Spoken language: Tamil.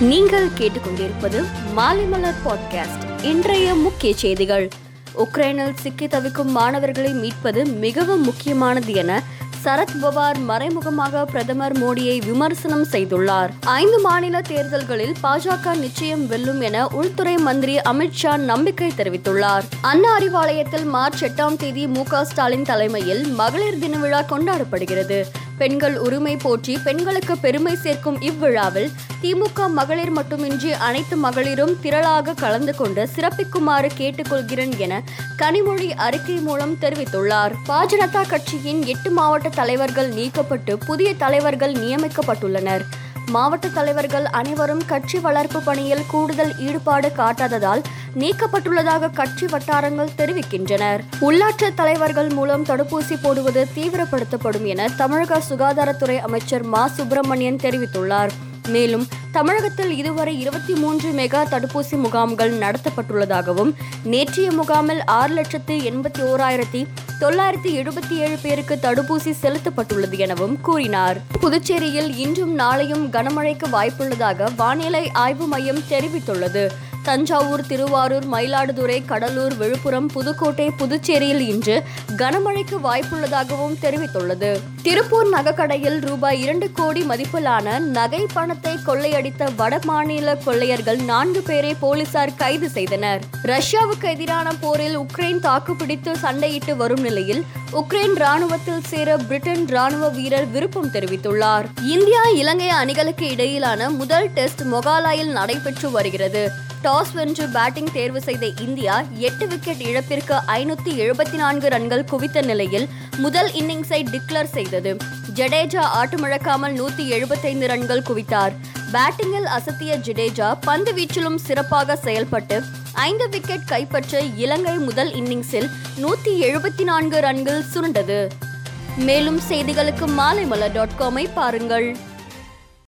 நீங்கள் கேட்டுக்கொண்டிருப்பது மாலைமலர் பாட்காஸ்ட் இன்றைய முக்கிய செய்திகள். உக்ரைனில் சிக்கி தவிக்கும் மாணவர்களை மீட்பது மிகவும் முக்கியமானது என சரத் பவார் மறைமுகமாக பிரதமர் மோடியை விமர்சனம் செய்துள்ளார். ஐந்து மாநில தேர்தல்களில் பாஜக நிச்சயம் வெல்லும் என உள்துறை மந்திரி அமித்ஷா நம்பிக்கை தெரிவித்துள்ளார். அண்ணா அறிவாலயத்தில் மார்ச் எட்டாம் தேதி மு ஸ்டாலின் தலைமையில் மகளிர் தின விழா கொண்டாடப்படுகிறது. பெண்கள் உரிமை போற்றி பெண்களுக்கு பெருமை சேர்க்கும் இவ்விழாவில் திமுக மகளிர் மட்டுமின்றி அனைத்து மகளிரும் திரளாக கலந்து கொண்டு சிறப்பிக்குமாறு கேட்டுக்கொள்கிறேன் என கனிமொழி அறிக்கை மூலம் தெரிவித்துள்ளார். பாஜனதா கட்சியின் எட்டு மாவட்ட தலைவர்கள் நீக்கப்பட்டு புதிய தலைவர்கள் நியமிக்கப்பட்டுள்ளனர். மாவட்ட தலைவர்கள் அனைவரும் கட்சி வளர்ப்பு பணியில் கூடுதல் ஈடுபாடு காட்டாததால் நீக்கப்பட்டுள்ளதாக கட்சி வட்டாரங்கள் தெரிவிக்கின்றனர். உள்ளாட்சி தலைவர்கள் மூலம் தடுப்பூசி போடுவது தீவிரப்படுத்தப்படும் என தமிழக சுகாதாரத்துறை அமைச்சர் மா. சுப்பிரமணியன் தெரிவித்துள்ளார். மேலும் தமிழகத்தில் இதுவரை இருபத்தி மூன்று மெகா தடுப்பூசி முகாம்கள் நடத்தப்பட்டுள்ளதாகவும் நேற்றைய முகாமில் ஆறு லட்சத்து எண்பத்தி ஓராயிரத்தி தொள்ளாயிரத்தி எழுபத்தி ஏழு பேருக்கு தடுப்பூசி செலுத்தப்பட்டுள்ளது எனவும் கூறினார். புதுச்சேரியில் இன்றும் நாளையும் கனமழைக்கு வாய்ப்புள்ளதாக வானிலை ஆய்வு மையம் தெரிவித்துள்ளது. தஞ்சாவூர் திருவாரூர் மயிலாடுதுறை கடலூர் விழுப்புரம் புதுக்கோட்டை புதுச்சேரியில் இன்று கனமழைக்கு வாய்ப்புள்ளதாகவும் தெரிவித்துள்ளது. திருப்பூர் நகைக்கடையில் ரூபாய் இரண்டு கோடி மதிப்பிலான நகை பணத்தை கொள்ளையடித்த வட மாநில கொள்ளையர்கள் நான்கு பேரை போலீசார் கைது செய்தனர். ரஷ்யாவுக்கு எதிரான போரில் உக்ரைன் தாக்குப்பிடித்து சண்டையிட்டு வரும் நிலையில் உக்ரைன் ராணுவத்தில் சேர பிரிட்டன் ராணுவ வீரர் விருப்பம் தெரிவித்துள்ளார். இந்தியா இலங்கை அணிகளுக்கு இடையிலான முதல் டெஸ்ட் மொகாலாயில் நடைபெற்று வருகிறது. டாஸ் வென்று பேட்டிங் தேர்வு செய்த இந்தியா எட்டு விக்கெட் இழப்பிற்கு ஐநூத்தி எழுபத்தி நான்கு ரன்கள் குவித்த நிலையில் முதல் இன்னிங்ஸை டிக்ளேர் செய்தது. ஜடேஜா ஆட்டமிழக்காமல் நூத்தி எழுபத்தைந்து ரன்கள் குவித்தார். பேட்டிங்கில் அசத்திய ஜடேஜா பந்து வீச்சிலும் சிறப்பாக செயல்பட்டு ஐந்து விக்கெட் கைப்பற்ற இலங்கை முதல் இன்னிங்ஸில் நூத்தி எழுபத்தி நான்கு ரன்கள் சுருண்டது. மேலும் செய்திகளுக்கு மாலைமலர் டாட் காமை பாருங்கள்.